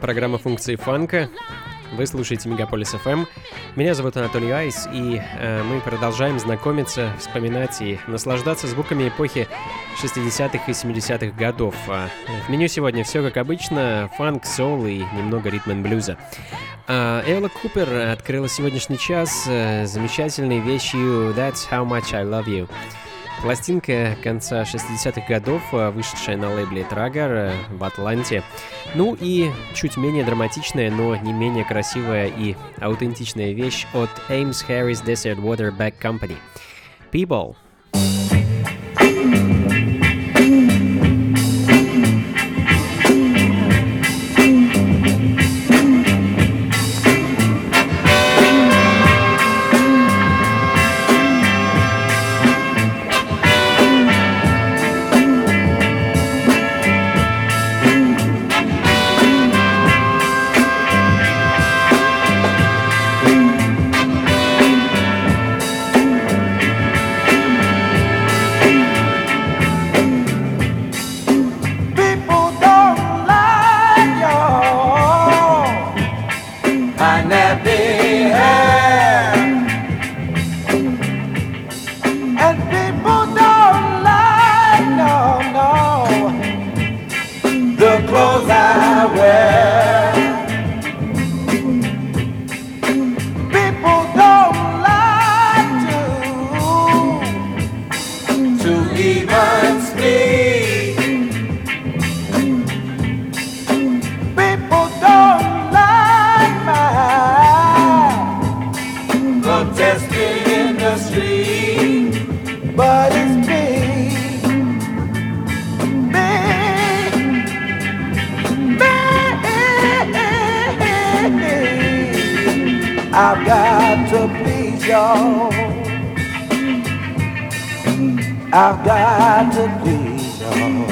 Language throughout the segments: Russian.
Программа функции фанка. Вы слушаете Мегаполис FM. Меня зовут Анатолий Айс, и э, мы продолжаем знакомиться, вспоминать и наслаждаться звуками эпохи 60-х и 70-х годов. А, в меню сегодня все как обычно, фанк, соул и немного ритм блюза. А, Элла Купер открыла сегодняшний час э, замечательной вещью «That's How Much I Love You». Пластинка конца 60-х годов, э, вышедшая на лейбле Трагар э, в Атланте. Ну и чуть менее драматичная, но не менее красивая и аутентичная вещь от Ames Harris Desert Water Back Company. People. Got to please you.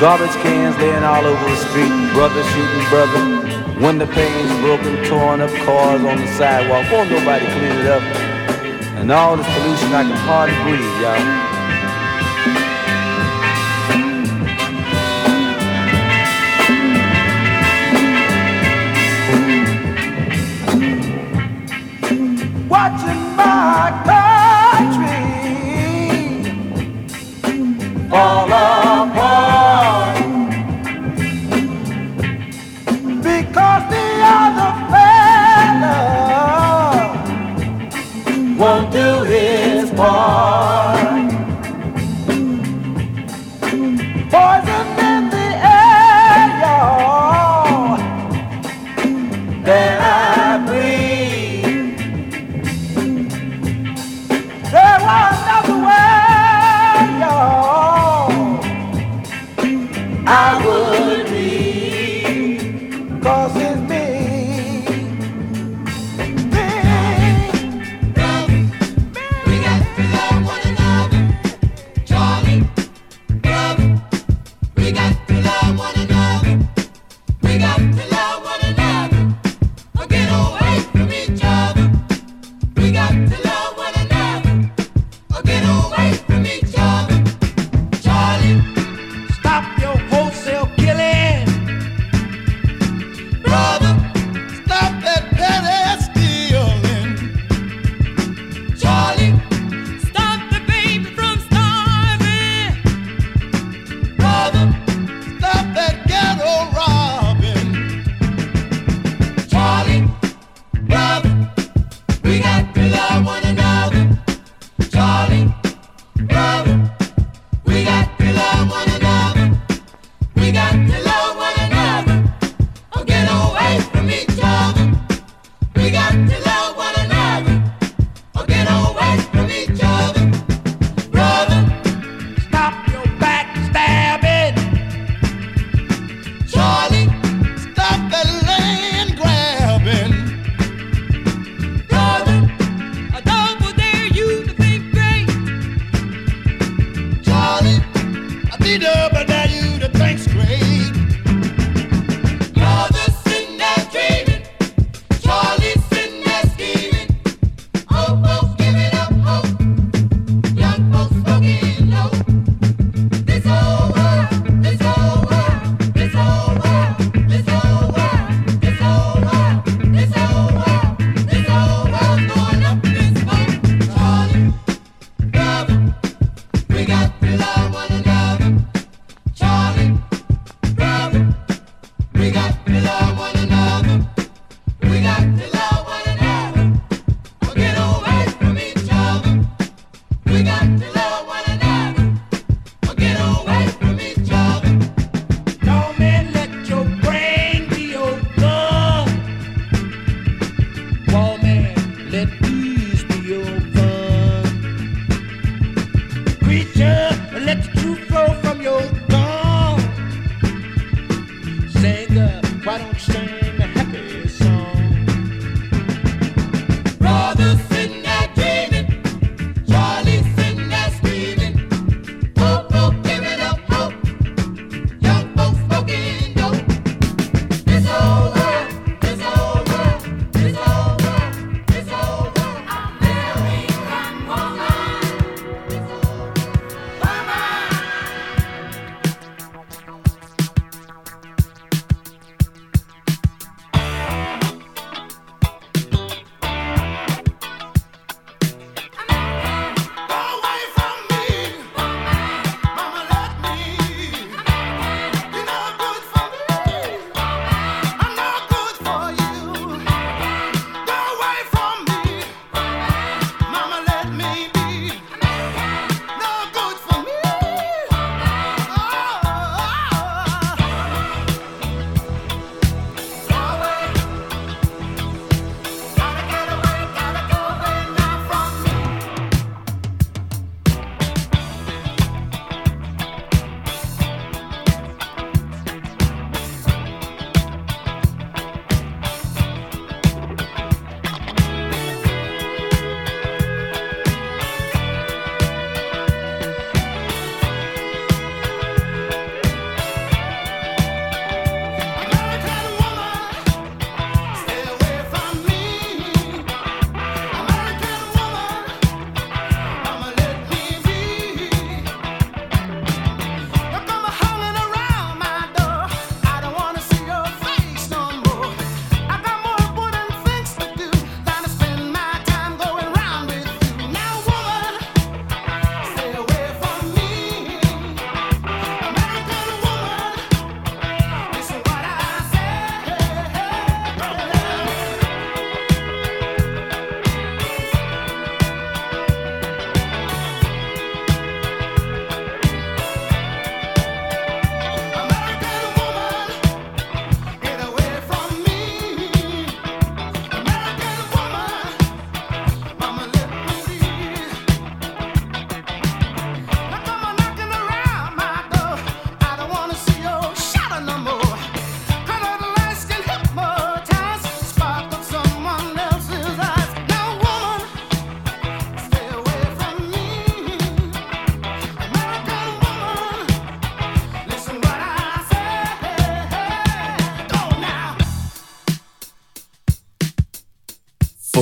Garbage cans laying all over the street, brother shooting brother. Window panes broken, torn up cars on the sidewalk. Won't nobody clean it up. And all this pollution, I can hardly breathe, y'all.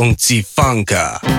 Функций фанка.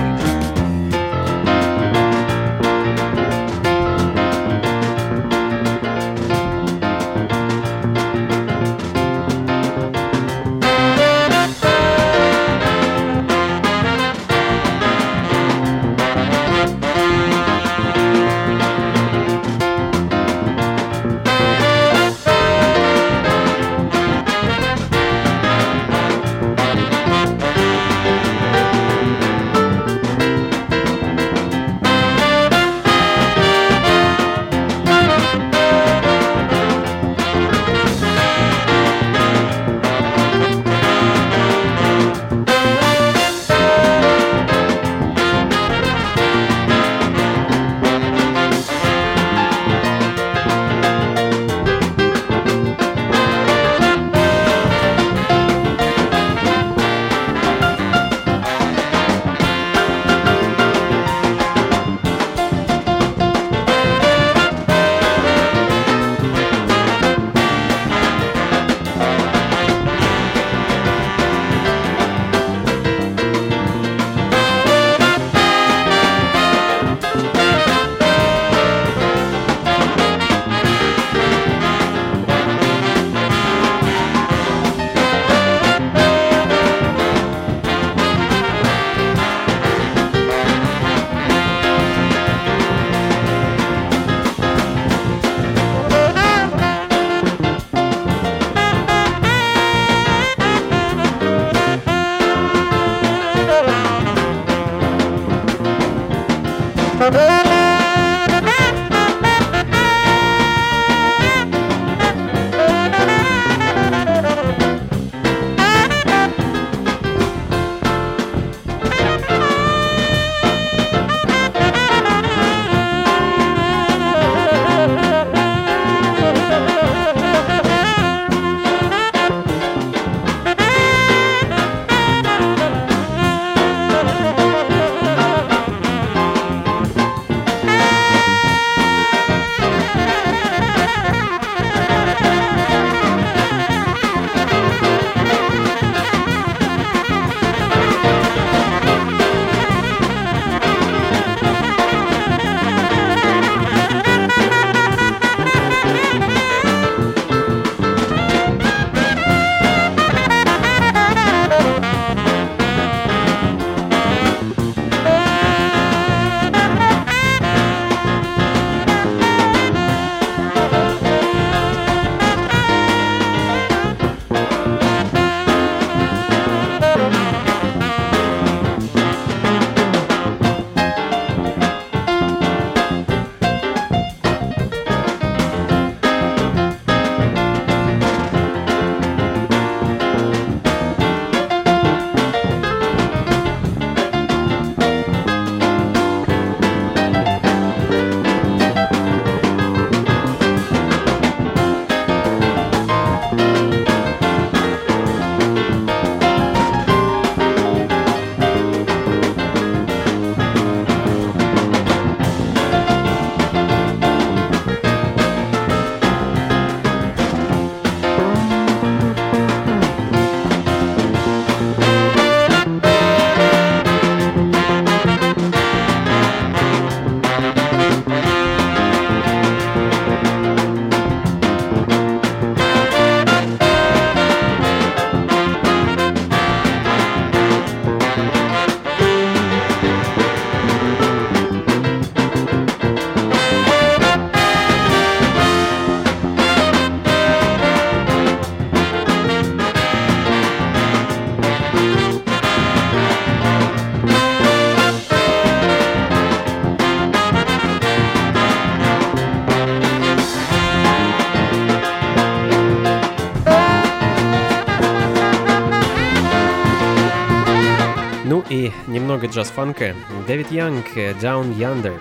Джаз-фанка. Дэвид Янг «Down Yonder».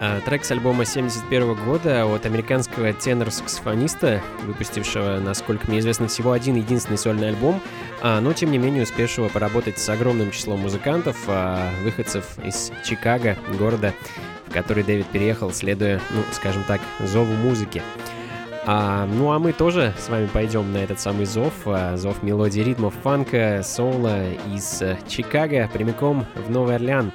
А, трек с альбома 71 года от американского тенор-саксофониста, выпустившего, насколько мне известно, всего один единственный сольный альбом, а, но тем не менее успевшего поработать с огромным числом музыкантов, а, выходцев из Чикаго, города, в который Дэвид переехал, следуя, ну, скажем так, зову музыки. А, ну а мы тоже с вами пойдем на этот самый зов, а, зов мелодии ритмов фанка, соула из э, Чикаго прямиком в Новый Орлеан.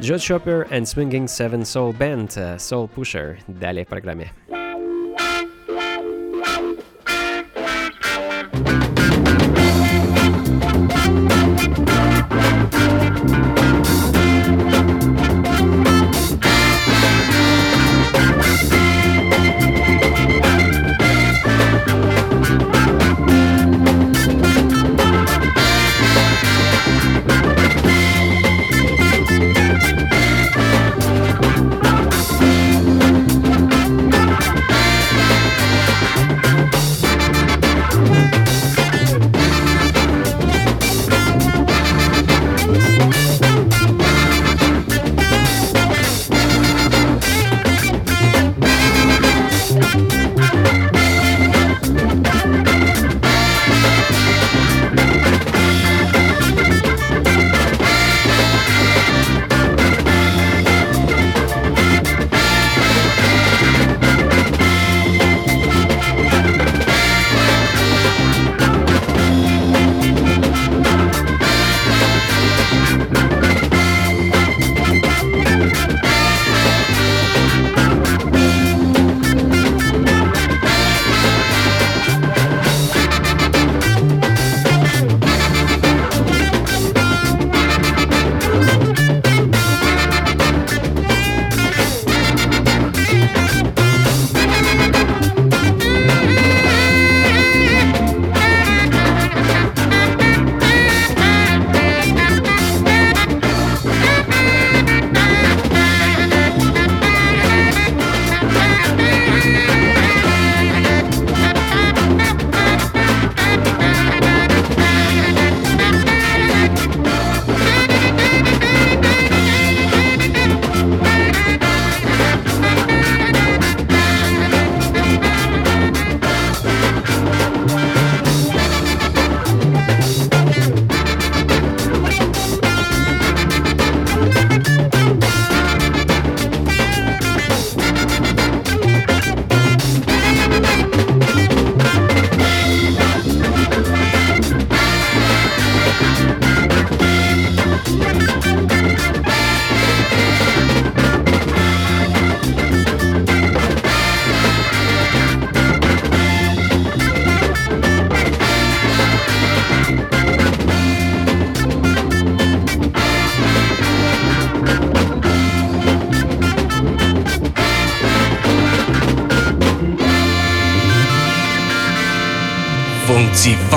Джо Chopper and Swinging Seven Soul Band, э, Soul Pusher. Далее в программе.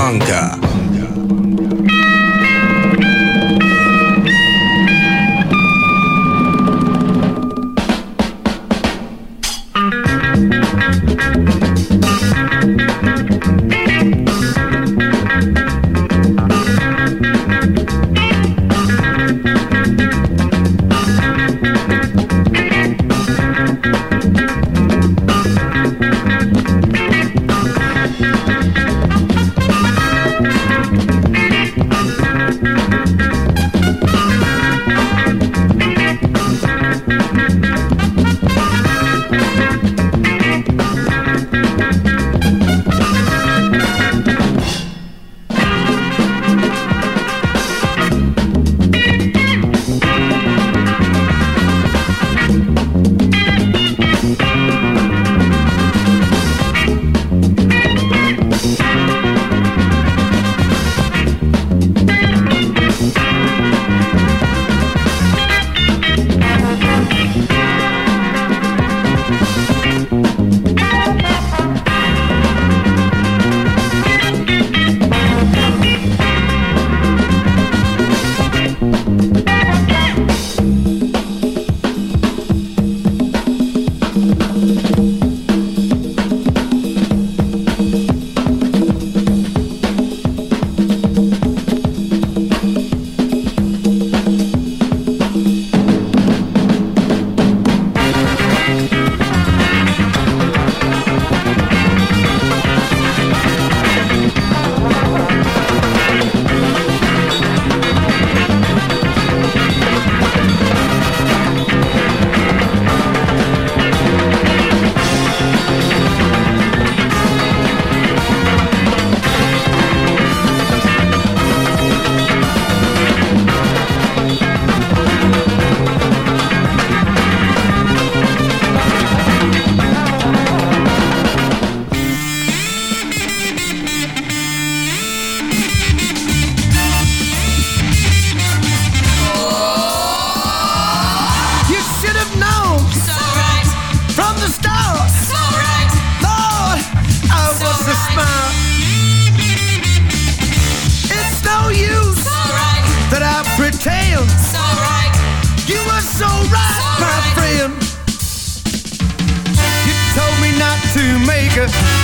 Blanca.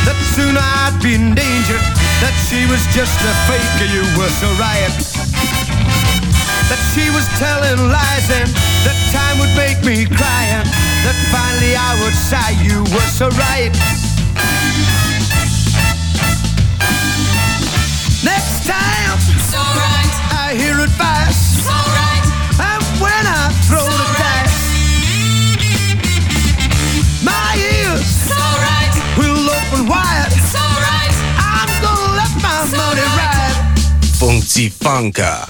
That soon I'd be in danger, that she was just a faker, you were so right. That she was telling lies and that time would make me cry and that finally I would sigh, you were so right. Next time, so right. I hear advice, Funky Funka.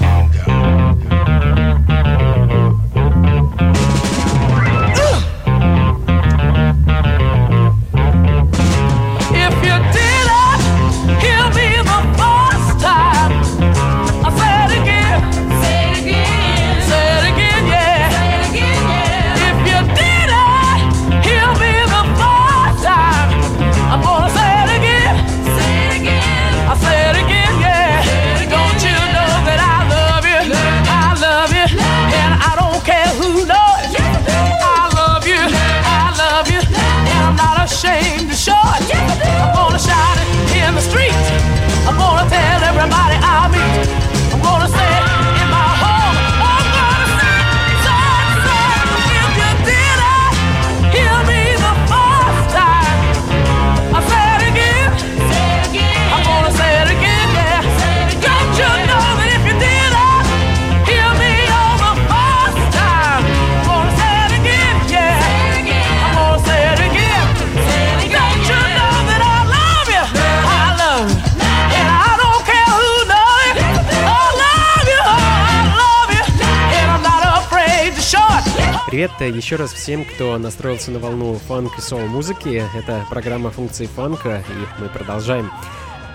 Привет еще раз всем, кто настроился на волну фанк и соул музыки. Это программа функции фанка, и мы продолжаем.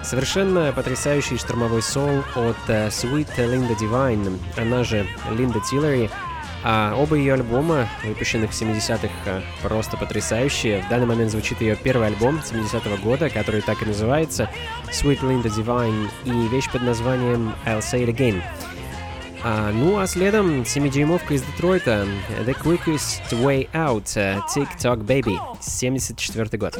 Совершенно потрясающий штурмовой сол от uh, Sweet Linda Divine, она же Линда Тиллери. А оба ее альбома, выпущенных в 70-х, э, просто потрясающие. В данный момент звучит ее первый альбом 70-го года, который так и называется Sweet Linda Divine, и вещь под названием I'll Say It Again. А, ну а следом 7-дюймовка из Детройта The Quickest Way Out TikTok Baby 74 год.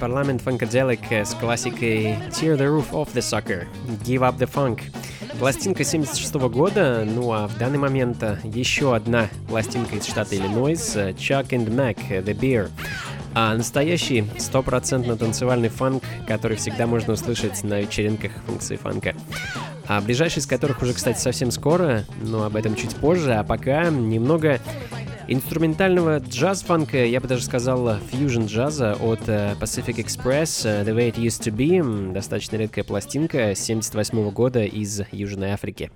Parliament Funkadelic с классикой Tear the Roof Off the Sucker, Give Up the Funk. Пластинка 76 года, ну а в данный момент еще одна пластинка из штата Иллинойс, Chuck and Mac, The Beer. А настоящий стопроцентно танцевальный фанк, который всегда можно услышать на вечеринках функции фанка. А ближайший из которых уже, кстати, совсем скоро, но об этом чуть позже, а пока немного инструментального джаз-фанка, я бы даже сказал фьюжн джаза от э, Pacific Express э, The Way It Used To Be, достаточно редкая пластинка 78 года из Южной Африки.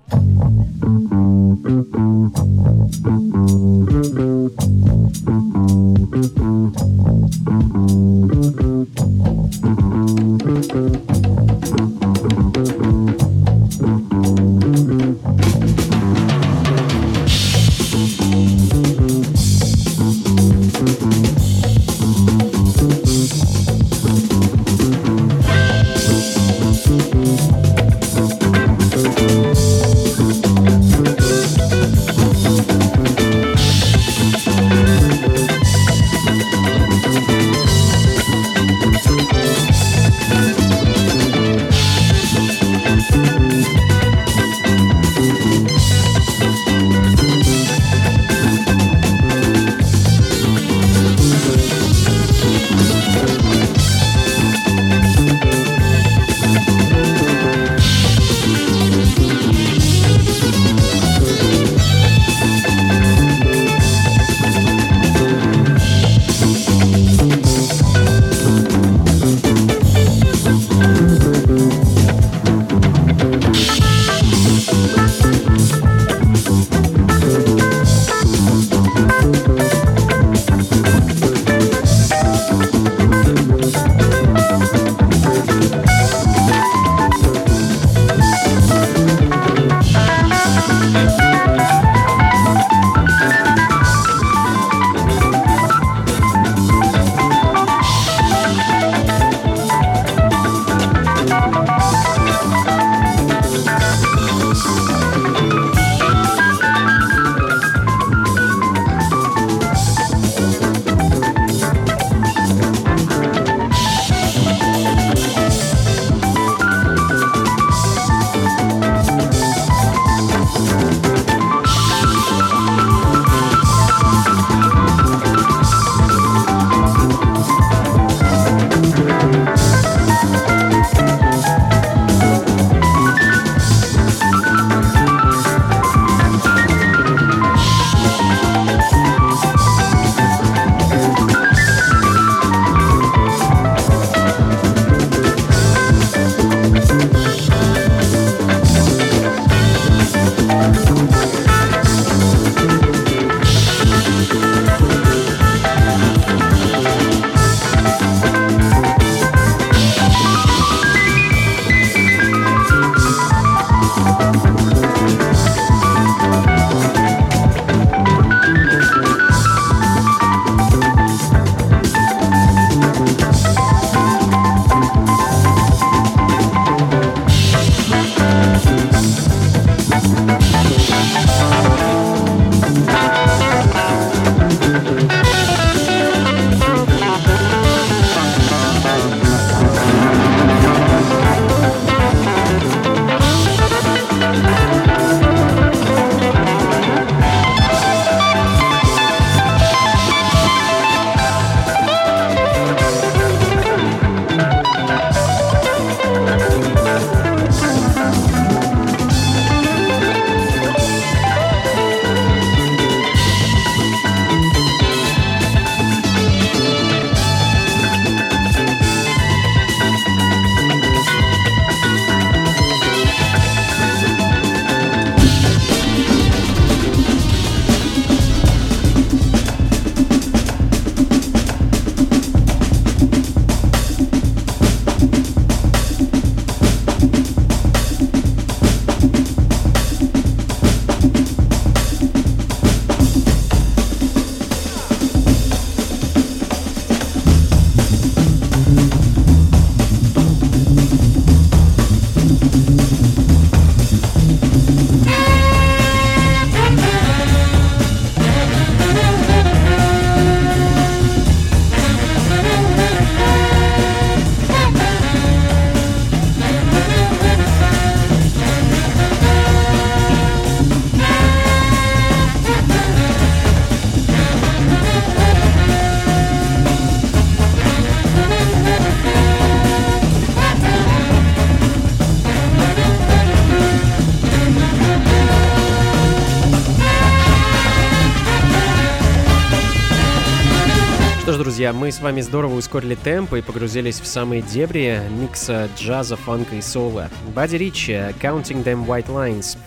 Мы с вами здорово ускорили темп и погрузились в самые дебри микса джаза, фанка и соло. Бадди Рич, Counting Them White Lines.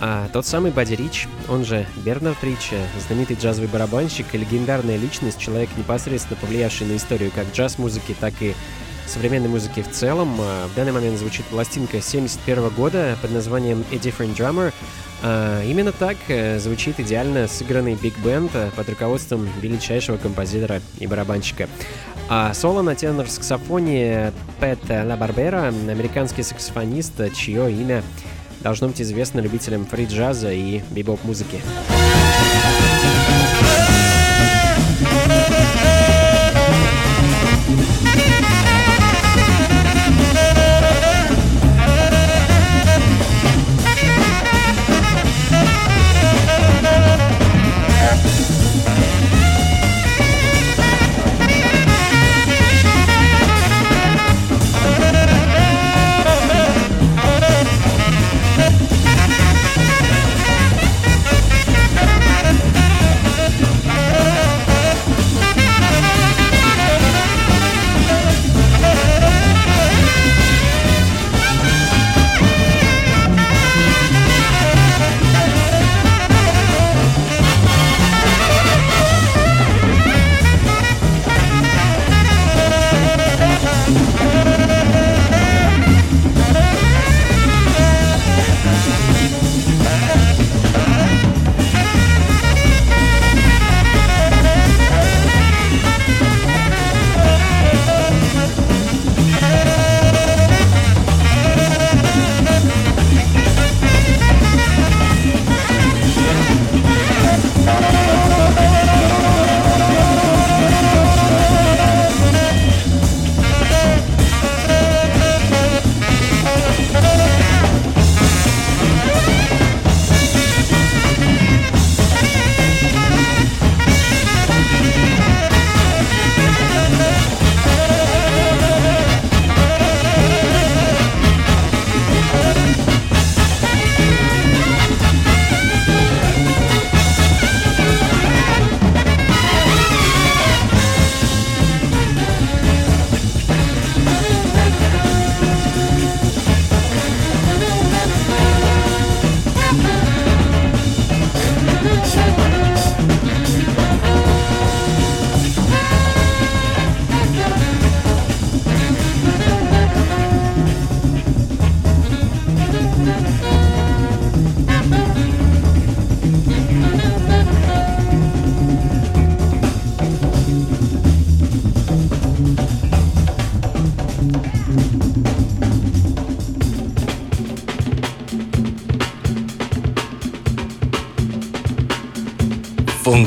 А тот самый Бадди Рич, он же Бернард Рич, знаменитый джазовый барабанщик и легендарная личность, человек, непосредственно повлиявший на историю как джаз-музыки, так и современной музыки в целом. А, в данный момент звучит пластинка 71 года под названием A Different Drummer. А, именно так э, звучит идеально сыгранный биг-бенд э, под руководством величайшего композитора и барабанщика. А соло на тенор-саксофоне Пэт Ла Барбера, американский саксофонист, чье имя должно быть известно любителям фри-джаза и бибоп-музыки.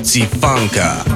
Funka.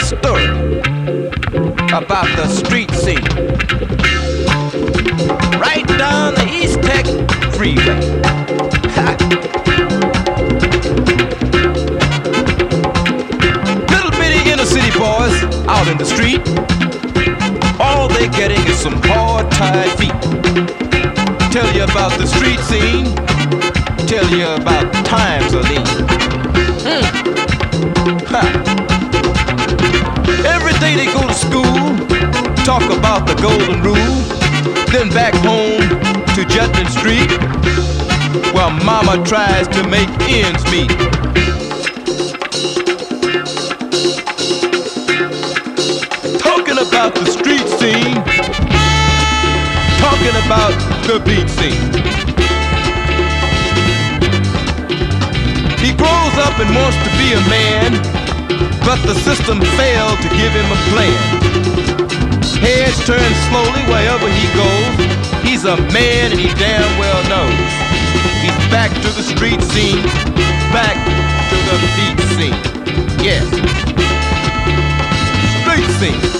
You about the street scene. Right down the East Tech Freeway. Little bitty inner city boys out in the street. All they're getting is some hard tied feet. Tell you about the street scene tell you about times of lean. Mm. Ha. Talk about the golden rule, then back home to Jutland Street, while mama tries to make ends meet. Talking about the street scene, talking about the beat scene. He grows up and wants to be a man, but the system failed to give him a plan. Heads turn slowly wherever he goes. He's a man and he damn well knows. He's back to the street scene, back to the beat scene. Yes. Street scene.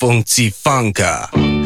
疯子，疯子。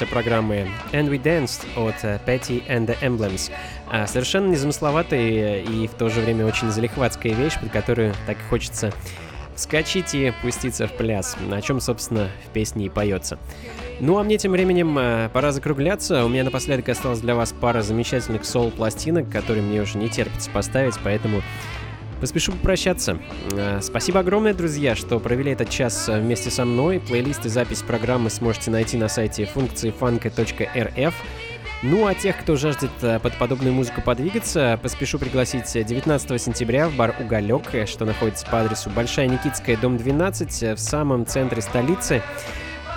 Конце программы And We Danced от э, Patty and the Emblems. А, совершенно незамысловатая и в то же время очень залихватская вещь, под которую так и хочется вскочить и пуститься в пляс, о чем, собственно, в песне и поется. Ну а мне тем временем э, пора закругляться. У меня напоследок осталась для вас пара замечательных сол-пластинок, которые мне уже не терпится поставить, поэтому Поспешу попрощаться. Э, Спасибо огромное, друзья, что провели этот час э, вместе со мной. Плейлист и запись программы сможете найти на сайте функции фанка.рф. Ну а тех, кто жаждет э, под подобную музыку подвигаться, поспешу пригласить 19 сентября в бар «Уголек», что находится по адресу Большая Никитская, дом 12, э, в самом центре столицы.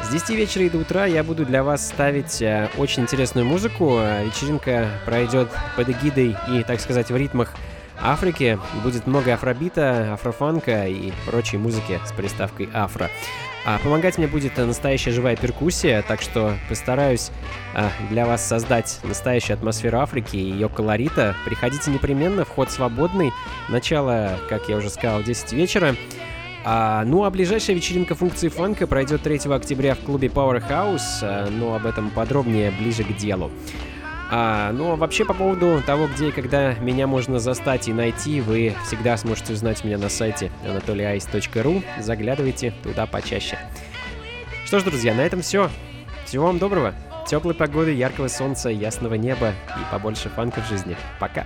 С 10 вечера и до утра я буду для вас ставить очень интересную музыку. Вечеринка пройдет под эгидой и, так сказать, в ритмах Африки. Будет много афробита, афрофанка и прочей музыки с приставкой афро. А помогать мне будет настоящая живая перкуссия, так что постараюсь а, для вас создать настоящую атмосферу Африки и ее колорита. Приходите непременно, вход свободный. Начало, как я уже сказал, 10 вечера. А, ну а ближайшая вечеринка функции фанка пройдет 3 октября в клубе Powerhouse, а, но об этом подробнее ближе к делу. А, ну, а вообще по поводу того, где и когда меня можно застать и найти, вы всегда сможете узнать меня на сайте anatolyice.ru. Заглядывайте туда почаще. Что ж, друзья, на этом все. Всего вам доброго, теплой погоды, яркого солнца, ясного неба и побольше фанка в жизни. Пока.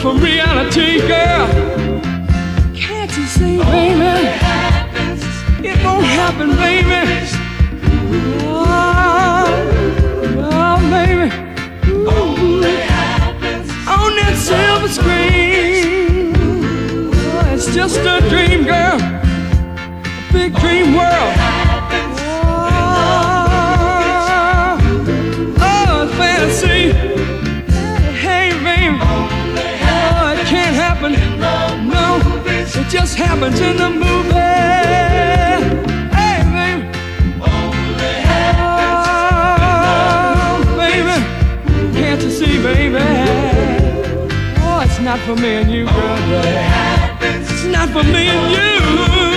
From reality, girl. say, baby, it won't happen, baby. Oh, oh, on that silver screen. Oh, it's just a dream, girl. A big dream world. Just happens in the movie. Hey, baby. Oh, baby. Can't you see, baby? Oh, it's not for me and you. It's not for me and you.